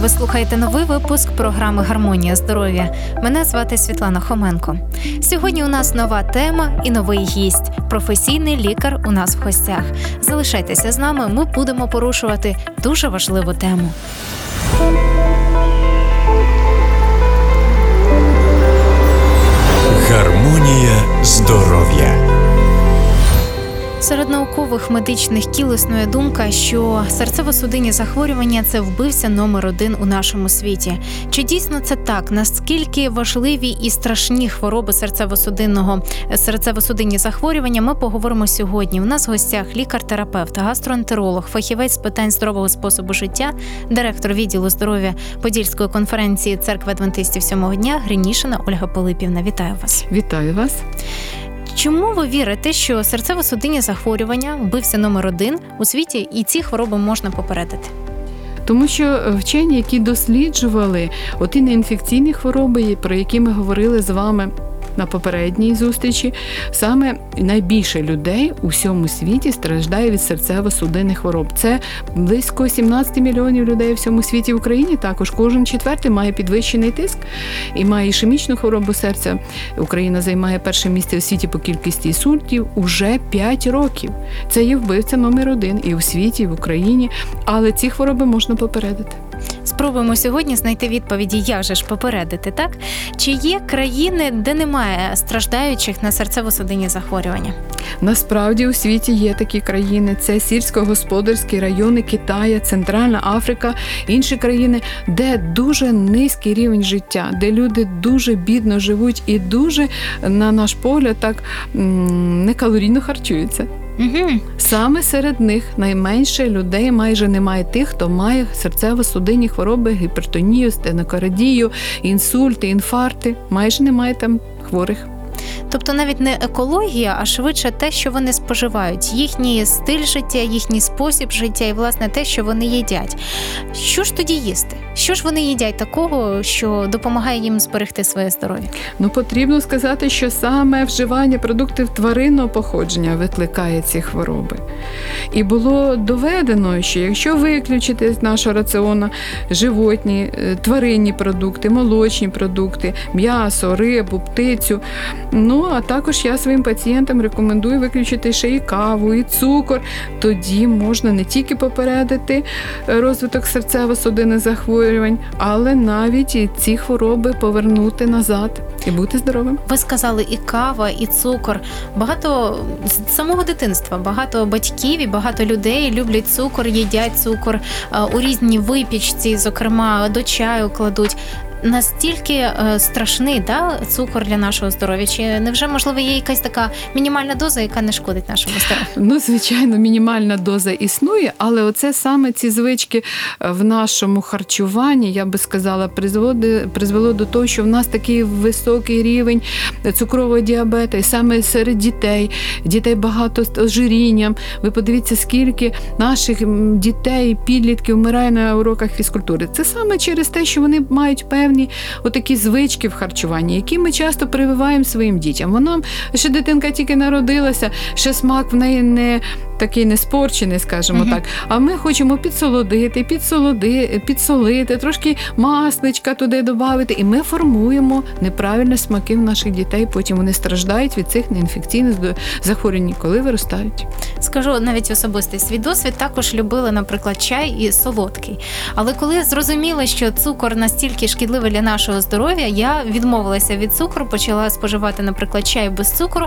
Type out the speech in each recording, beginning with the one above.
Ви слухаєте новий випуск програми Гармонія здоров'я. Мене звати Світлана Хоменко. Сьогодні у нас нова тема і новий гість професійний лікар у нас в гостях. Залишайтеся з нами. Ми будемо порушувати дуже важливу тему. Гармонія здоров'я. Серед наукових медичних кіл існує думка, що серцево-судинні захворювання це вбивця номер один у нашому світі. Чи дійсно це так? Наскільки важливі і страшні хвороби серцево-судинного серцево-судинні захворювання? Ми поговоримо сьогодні. У нас в гостях лікар-терапевт, гастроентеролог, фахівець з питань здорового способу життя, директор відділу здоров'я Подільської конференції церкви адвентистів сьомого дня Гринішина Ольга Пилипівна. Вітаю вас. Вітаю вас. Чому ви вірите, що серцево-судинні захворювання вбився номер один у світі, і ці хвороби можна попередити? Тому що вчені, які досліджували оті неінфекційні хвороби, про які ми говорили з вами на попередній зустрічі, саме найбільше людей у всьому світі страждає від серцево-судинних хвороб. Це близько 17 мільйонів людей у всьому світі в Україні. Також кожен четвертий має підвищений тиск і має ішемічну хворобу серця. Україна займає перше місце у світі по кількості інсультів уже 5 років. Це є вбивця номер один і у світі, і в Україні. Але ці хвороби можна попередити. Спробуємо сьогодні знайти відповіді, як же ж попередити, так? Чи є країни, де немає страждаючих на серцево-судинні захворювання? Насправді у світі є такі країни: це сільськогосподарські райони Китаю, Центральна Африка, інші країни, де дуже низький рівень життя, де люди дуже бідно живуть і дуже, на наш погляд, так некалорійно харчуються. Саме серед них найменше людей майже немає тих, хто має серцево-судинні хвороби, гіпертонію, стенокардію, інсульти, інфаркти. Майже немає там хворих. Тобто навіть не екологія, а швидше те, що вони споживають, їхній стиль життя, їхній спосіб життя і власне те, що вони їдять. Що ж тоді їсти? Що ж вони їдять такого, що допомагає їм зберегти своє здоров'я? Ну потрібно сказати, що саме вживання продуктів тваринного походження викликає ці хвороби. І було доведено, що якщо виключити з нашого раціону животні, е, тваринні продукти, молочні продукти, м'ясо, рибу, птицю. Ну а також я своїм пацієнтам рекомендую виключити ще і каву, і цукор. Тоді можна не тільки попередити розвиток серцево-судинних захворювань, але навіть і ці хвороби повернути назад і бути здоровим. Ви сказали і кава, і цукор. Багато з самого дитинства багато батьків і багато людей люблять цукор, їдять цукор е, у різні випічці, зокрема до чаю кладуть. Настільки е, страшний да, цукор для нашого здоров'я? Чи невже можливо є якась така мінімальна доза, яка не шкодить нашому здоров'ю? Ну, звичайно, мінімальна доза існує, але оце саме ці звички е, в нашому харчуванні, я би сказала, призвело до того, що в нас такий високий рівень цукрового діабету, і саме серед дітей, дітей багато з ожирінням. Ви подивіться, скільки наших дітей, підлітків вмирає на уроках фізкультури. Це саме через те, що вони мають певні отакі звички в харчуванні, які ми часто прививаємо своїм дітям. Воно ще дитинка тільки народилася, ще смак в неї не такий не спорчений, скажімо так. А ми хочемо підсолодити, підсолоди, підсолити, трошки масличка туди додати, і ми формуємо неправильні смаки в наших дітей. Потім вони страждають від цих неінфекційних захворювань, коли виростають. Скажу навіть особистий свій досвід також любили, наприклад, чай і солодкий. Але коли я зрозуміла, що цукор настільки шкідливий для нашого здоров'я, я відмовилася від цукру, почала споживати, наприклад, чай без цукру.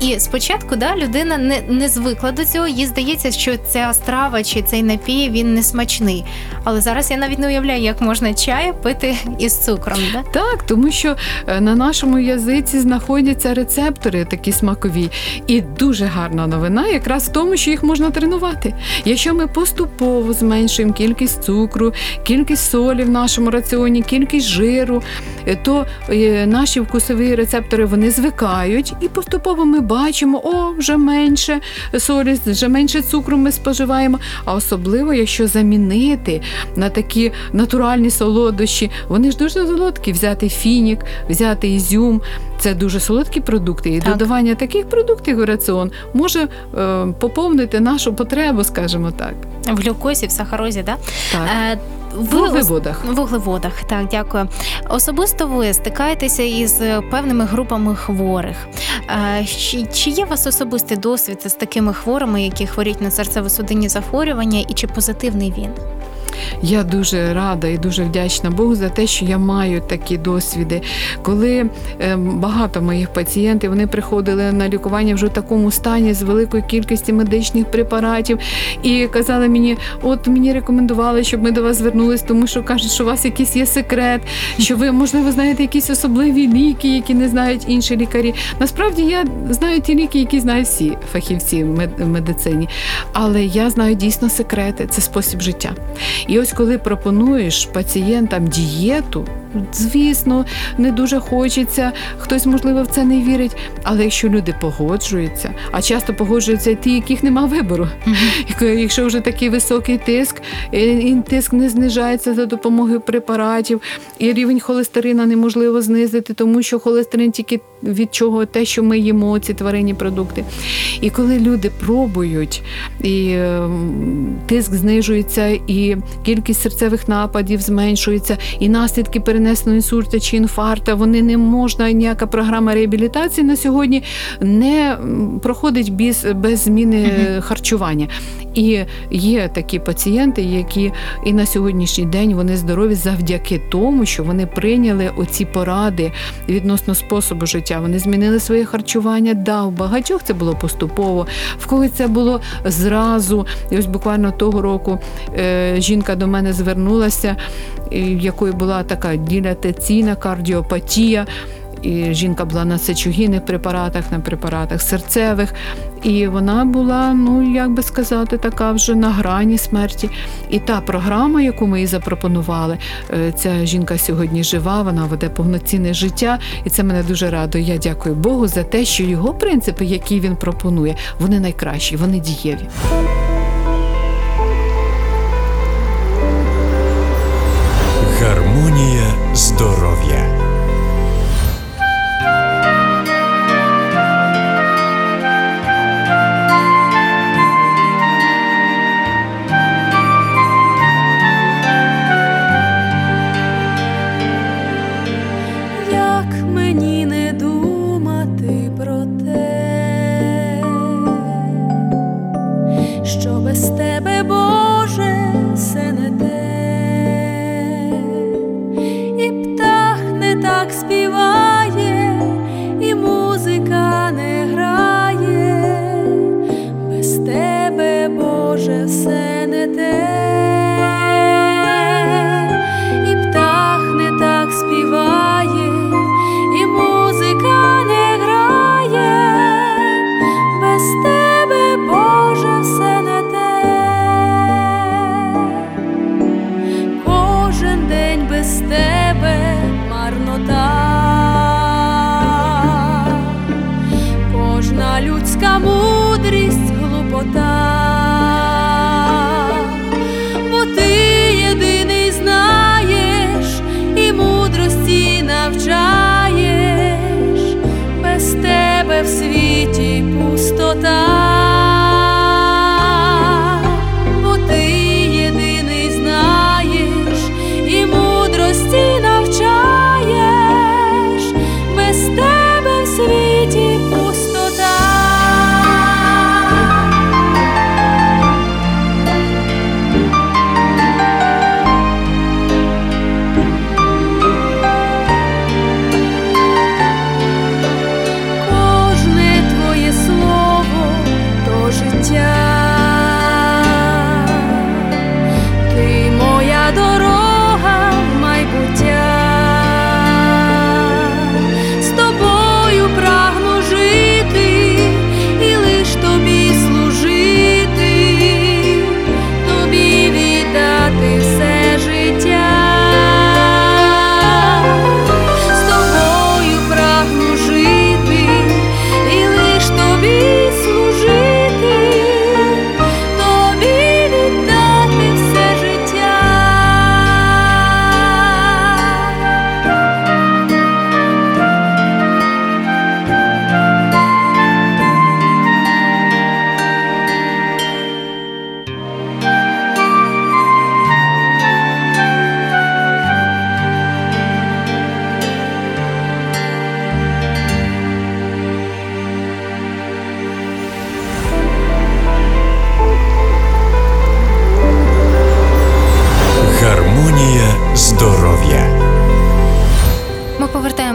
І спочатку да, людина не, не звикла до цього, їй здається, що ця страва чи цей напій він не смачний. Але зараз я навіть не уявляю, як можна чай пити із цукром. Да? Так, тому що е, на нашому язиці знаходяться рецептори такі смакові. І дуже гарна новина якраз в тому, що їх можна тренувати. Якщо ми поступово зменшуємо кількість цукру, кількість солі в нашому раціоні, кількість жиру, е, то е, наші вкусові рецептори вони звикають, і поступово ми бачимо, о, вже менше солі, вже менше цукру ми споживаємо. А особливо, якщо замінити на такі натуральні солодощі, вони ж дуже солодкі. Взяти фінік, взяти ізюм. Це дуже солодкі продукти, і Так. додавання таких продуктів у раціон може е, поповнити нашу потребу, скажімо так. В глюкозі, в сахарозі, да? Так. Е, вуглеводах. Вуглеводах, так, дякую. Особисто ви стикаєтеся із е, певними групами хворих. Чи, чи є у вас особистий досвід з такими хворими, які хворіють на серцево-судинні захворювання, і чи позитивний він? Я дуже рада і дуже вдячна Богу за те, що я маю такі досвіди. Коли е, багато моїх пацієнтів вони приходили на лікування вже в такому стані з великою кількістю медичних препаратів і казали мені, от мені рекомендували, щоб ми до вас звернулись, тому що кажуть, що у вас якийсь є секрет, що ви можливо знаєте якісь особливі ліки, які не знають інші лікарі. Насправді я знаю ті ліки, які знають всі фахівці в медицині, але я знаю дійсно секрети, це спосіб життя. І ось коли пропонуєш пацієнтам дієту, звісно, не дуже хочеться, хтось, можливо, в це не вірить. Але якщо люди погоджуються, а часто погоджуються ті, яких нема вибору. І Якщо вже такий високий тиск, і і тиск не знижається за допомогою препаратів, і рівень холестерина неможливо знизити, тому що холестерин тільки від чого те, що ми їмо, ці тваринні продукти. І коли люди пробують, і ем, тиск знижується, і кількість серцевих нападів зменшується, і наслідки перенесеного інсульту чи інфаркта, вони не можна, ніяка програма реабілітації на сьогодні не проходить без, без зміни харчування. І є такі пацієнти, які і на сьогоднішній день вони здорові завдяки тому, що вони прийняли оці поради відносно способу життя. Вони змінили своє харчування. Да, у багатьох це було поступово, в когось це було зразу. І ось буквально того року е, жінка до мене звернулася, в якої була така ділятеційна кардіопатія. І жінка була на сечогінних препаратах, на препаратах серцевих, і вона була, ну як би сказати, така вже на грані смерті. І та програма, яку ми їй запропонували, е, ця жінка сьогодні жива, вона веде повноцінне життя, і це мене дуже радує. Я дякую Богу за те, що його принципи, які він пропонує, вони найкращі, вони дієві. Гармонія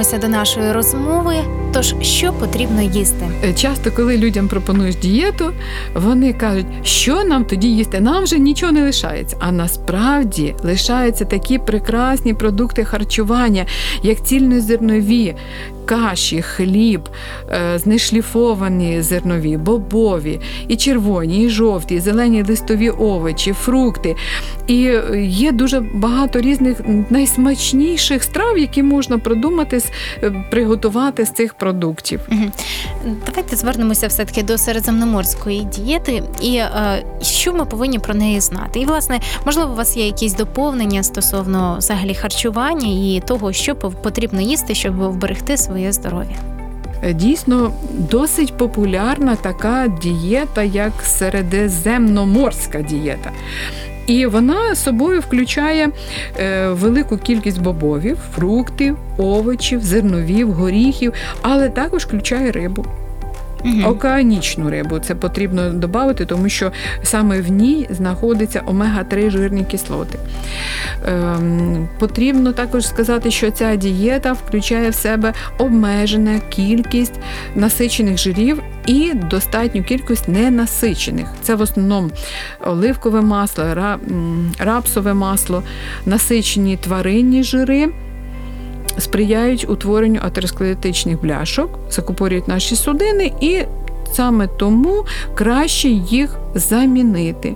повертаємося до нашої розмови. Тож, що потрібно їсти? Е, Часто, коли людям пропонуєш дієту, вони кажуть, що нам тоді їсти? Нам вже нічого не лишається. А насправді лишаються такі прекрасні продукти харчування, як цільнозернові, каші, хліб, е, знешліфовані зернові, бобові, і червоні, і жовті, і зелені листові овочі, фрукти. І е, є дуже багато різних найсмачніших страв, які можна продумати, е, приготувати з цих продуктів. Давайте звернемося все таки до середземноморської дієти, і що ми повинні про неї знати. І власне, можливо, у вас є якісь доповнення стосовно взагалі харчування і того, що потрібно їсти, щоб вберегти своє здоров'я. Е, Дійсно, досить популярна така дієта, як середземноморська дієта. І вона собою включає е, велику кількість бобовів, фруктів, овочів, зерновів, горіхів, але також включає рибу. Океанічну рибу це потрібно додати, тому що саме в ній знаходиться омега-3 жирні кислоти. Ем, потрібно також сказати, що ця дієта включає в себе обмежена кількість насичених жирів і достатню кількість ненасичених. Це в основному оливкове масло, рапсове масло, насичені тваринні жири сприяють утворенню атеросклеротичних бляшок, закупорюють наші судини, і саме тому краще їх замінити.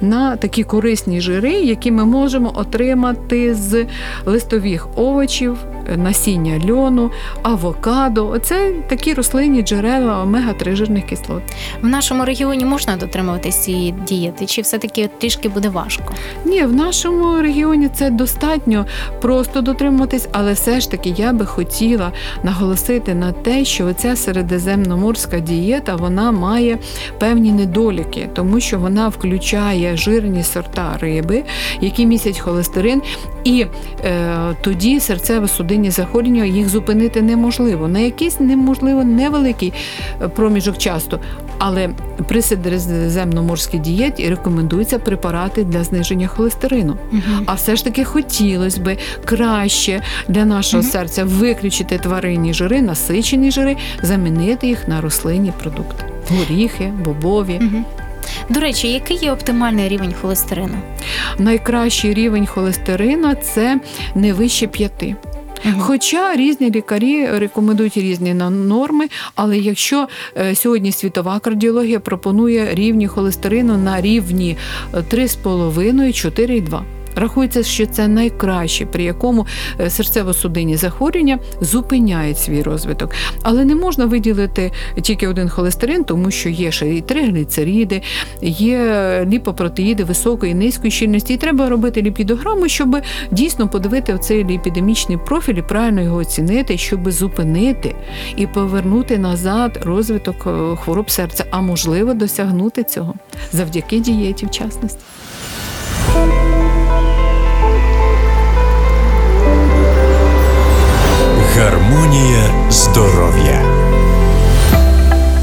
На такі корисні жири, які ми можемо отримати з листових овочів, насіння льону, авокадо. Оце такі рослинні джерела омега-3 жирних кислот. В нашому регіоні можна дотримуватись цієї дієти, чи все-таки трішки буде важко? Ні, в нашому регіоні це достатньо просто дотримуватись, але все ж таки я би хотіла наголосити на те, що ця середземноморська дієта вона має певні недоліки, тому що вона включає жирні сорта риби, які містять холестерин, і е, тоді серцево-судинні захворювання їх зупинити неможливо. На якийсь неможливо невеликий е, проміжок часу. Але при середземноморській дієті рекомендуються препарати для зниження холестерину. Мгм. А все ж таки хотілося би краще для нашого Мгм. серця виключити тваринні жири, насичені жири, замінити їх на рослинні продукти. Горіхи, бобові. Мгм. До речі, який є оптимальний рівень холестерину? Найкращий рівень холестерина це не вище п'яти. Хоча різні лікарі рекомендують різні норми, але якщо е, сьогодні світова кардіологія пропонує рівні холестерину на рівні е, 3,5-4,2. Рахується, що це найкраще, при якому е, серцево-судинні захворювання зупиняють свій розвиток. Але не можна виділити тільки один холестерин, тому що є ще і тригліцериди, є ліпопротеїди високої і низької щільності. І треба робити ліпідограму, щоб дійсно подивити цей ліпідемічний профіль і правильно його оцінити, щоб зупинити і повернути назад розвиток е, хвороб серця, а можливо досягнути цього завдяки дієті, в здоров'я.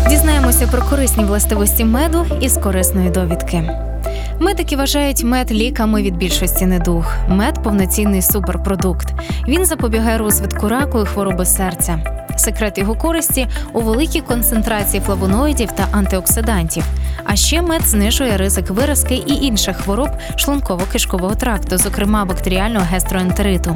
Дізнаємося про корисні властивості меду із корисної довідки. Медики вважають мед ліками від більшості недуг. Мед повноцінний суперпродукт. Він запобігає розвитку раку і хвороби серця. Секрет його користі у великій концентрації флавоноїдів та антиоксидантів. А ще мед знижує ризик виразки і інших хвороб шлунково-кишкового тракту, зокрема бактеріального гастроентериту.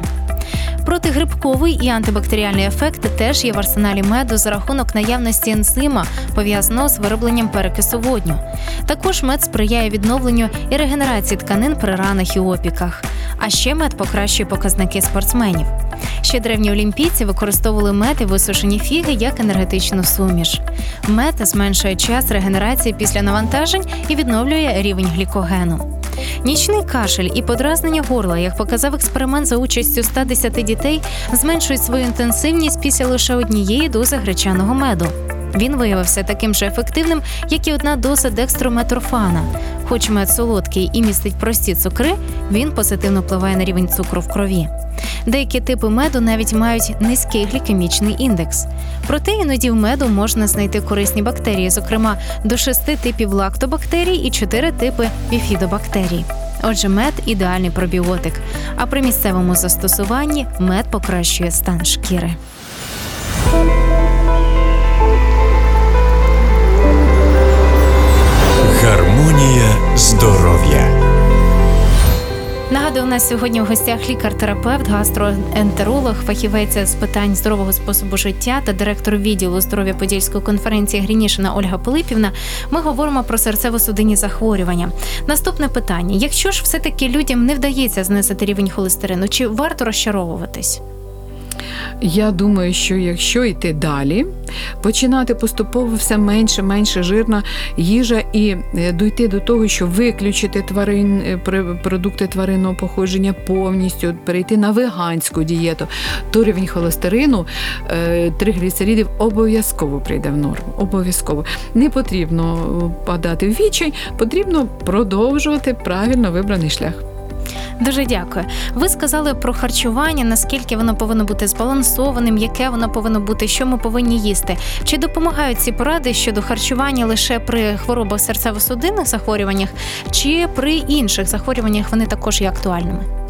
Протигрибковий і антибактеріальний ефекти теж є в арсеналі меду за рахунок наявності ензима, пов'язаного з виробленням перекису водню. Також мед сприяє відновленню і регенерації тканин при ранах і опіках. А ще мед покращує показники спортсменів. Ще древні олімпійці використовували мед і висушені фіги як енергетичну суміш. Мед зменшує час регенерації після навантажень і відновлює рівень глікогену. Нічний кашель і подразнення горла, як показав експеримент за участю 110 дітей, зменшують свою інтенсивність після лише однієї дози гречаного меду. Він виявився таким же ефективним, як і одна доза декстрометрофана. Хоч мед солодкий і містить прості цукри, він позитивно впливає на рівень цукру в крові. Деякі типи меду навіть мають низький глікемічний індекс. Проте іноді в меду можна знайти корисні бактерії, зокрема до шести типів лактобактерій і чотири типи біфідобактерій. Отже, мед ідеальний пробіотик. А при місцевому застосуванні мед покращує стан шкіри. У нас сьогодні в гостях лікар-терапевт, гастроентеролог, фахівець з питань здорового способу життя та директор відділу здоров'я Подільської конференції Грінішина Ольга Пилипівна. Ми говоримо про серцево-судинні захворювання. Наступне питання: якщо ж все-таки людям не вдається знизити рівень холестерину, чи варто розчаровуватись? Я думаю, що якщо йти далі, починати поступово все менше, менше жирна їжа і е, дійти до того, що виключити тварин, е, продукти тваринного походження повністю, перейти на веганську дієту, то рівень холестерину, е, тригліцеридів обов'язково прийде в норму. Обов'язково. Не потрібно падати в відчай, потрібно продовжувати правильно вибраний шлях. Дуже дякую. Ви сказали про харчування, наскільки воно повинно бути збалансованим, яке воно повинно бути, що ми повинні їсти. Чи допомагають ці поради щодо харчування лише при хворобах серцево-судинних захворюваннях, чи при інших захворюваннях вони також є актуальними?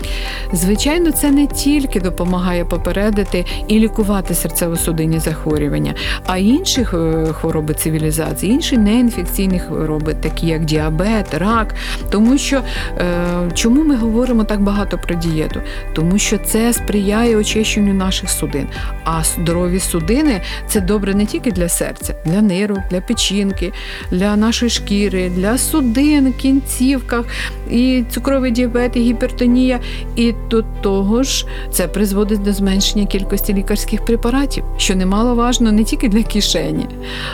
Звичайно, це не тільки допомагає попередити і лікувати серцево-судинні захворювання, а інших е, хвороби цивілізації, інші неінфекційні хвороби, такі як діабет, рак. Тому що е, чому ми говоримо так багато про дієту? Тому що це сприяє очищенню наших судин. А здорові судини це добре не тільки для серця, для нирок, для печінки, для нашої шкіри, для судин, кінцівках, і цукровий діабет, і гіпертонія. І до того ж, це призводить до зменшення кількості лікарських препаратів, що немаловажно не тільки для кишені,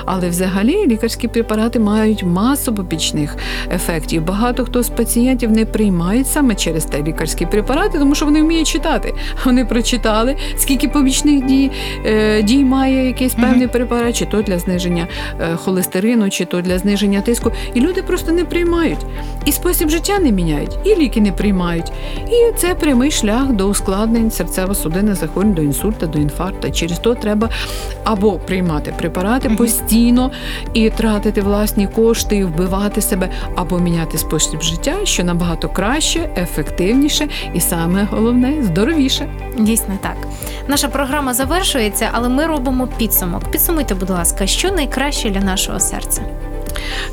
але взагалі лікарські препарати мають масу побічних ефектів. Багато хто з пацієнтів не приймають саме через те лікарські препарати, тому що вони вміють читати. Вони прочитали, скільки побічних дій, е, дій має якийсь певний препарат, чи то для зниження е, холестерину, чи то для зниження тиску. І люди просто не приймають. І спосіб життя не міняють, і ліки не приймають. І це прямий шлях до ускладнень серцево-судинних захворювань, до інсульта, до інфаркту. Через то треба або приймати препарати постійно і тратити власні кошти, і вбивати себе, або міняти спосіб життя, що набагато краще, ефективніше і саме головне здоровіше. Дійсно так. Наша програма завершується, але ми робимо підсумок. Підсумуйте, будь ласка, що найкраще для нашого серця.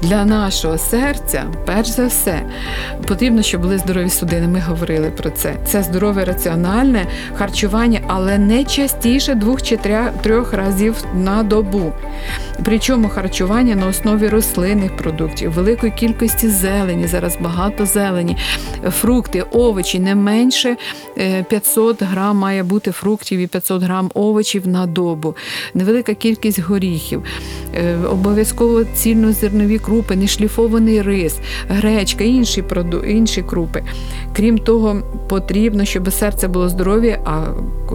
Для нашого серця, перш за все, потрібно, щоб були здорові судини. Ми говорили про це. Це здорове раціональне харчування, але не частіше двох чи трьох разів на добу. Причому харчування на основі рослинних продуктів, великої кількості зелені. Зараз багато зелені, фрукти, овочі не менше е, 500 грам має бути фруктів і 500 грам овочів на добу. Невелика кількість горіхів, е, обов'язково цільнозернові крупи, нешліфований рис, гречка, інші проду, інші крупи. Крім того, потрібно, щоб серце було здорове, а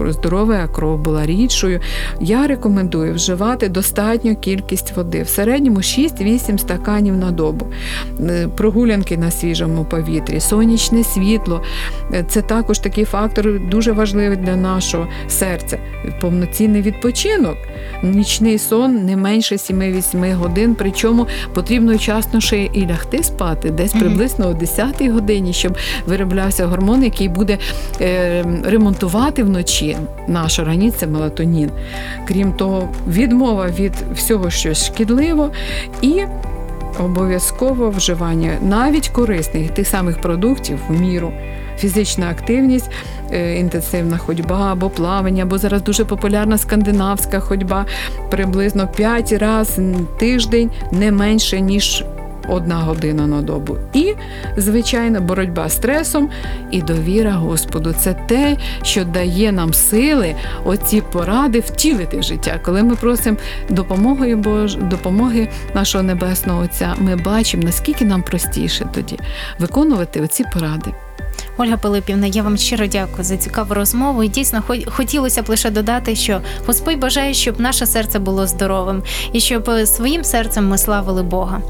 здорове, а кров була рідшою. Я рекомендую вживати достатню кількість води. В середньому 6-8 стаканів на добу. Е, Прогулянки на свіжому повітрі, сонячне світло. Це також такий фактор дуже важливий для нашого серця. Повноцінний відпочинок, нічний сон не менше 7-8 годин. Причому потрібно вчасно ще і лягти спати, десь приблизно о 10 годині, щоб вироблявся гормон, який буде е, ремонтувати вночі наш організм, це мелатонін. Крім того, відмова від всього, що шкідливо, і обов'язково вживання навіть корисних тих самих продуктів в міру. Фізична активність, е, інтенсивна ходьба або плавання, або зараз дуже популярна скандинавська ходьба приблизно 5 разів тиждень, не менше ніж одна година на добу. І, звичайно, боротьба з стресом і довіра Господу. Це те, що дає нам сили, оці поради втілити життя. Коли ми просимо допомоги Бож... допомоги нашого небесного Отця, ми бачимо, наскільки нам простіше тоді виконувати оці поради. Ольга Пилипівна, я вам щиро дякую за цікаву розмову. І дійсно хо- хотілося б лише додати, що Господь бажає, щоб наше серце було здоровим і щоб е, своїм серцем ми славили Бога.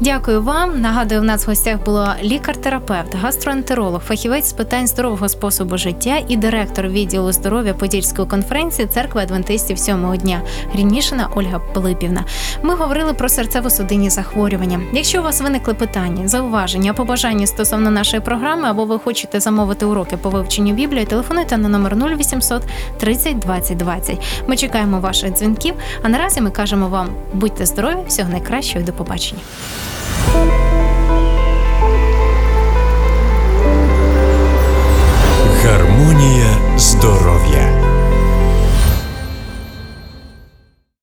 Дякую вам. Нагадую, в нас в гостях була лікар-терапевт, гастроентеролог, фахівець з питань здорового способу життя і директор відділу здоров'я Подільської конференції церкви адвентистів сьомого дня Грінішина Ольга Пилипівна. Ми говорили про серцево-судинні захворювання. Якщо у вас виникли питання, зауваження, побажання стосовно нашої програми, або ви хочете замовити уроки по вивченню Біблії, телефонуйте на номер 0800 30 20 20. Ми чекаємо ваших дзвінків. А наразі ми кажемо вам будьте здорові, всього найкращого і до побачення.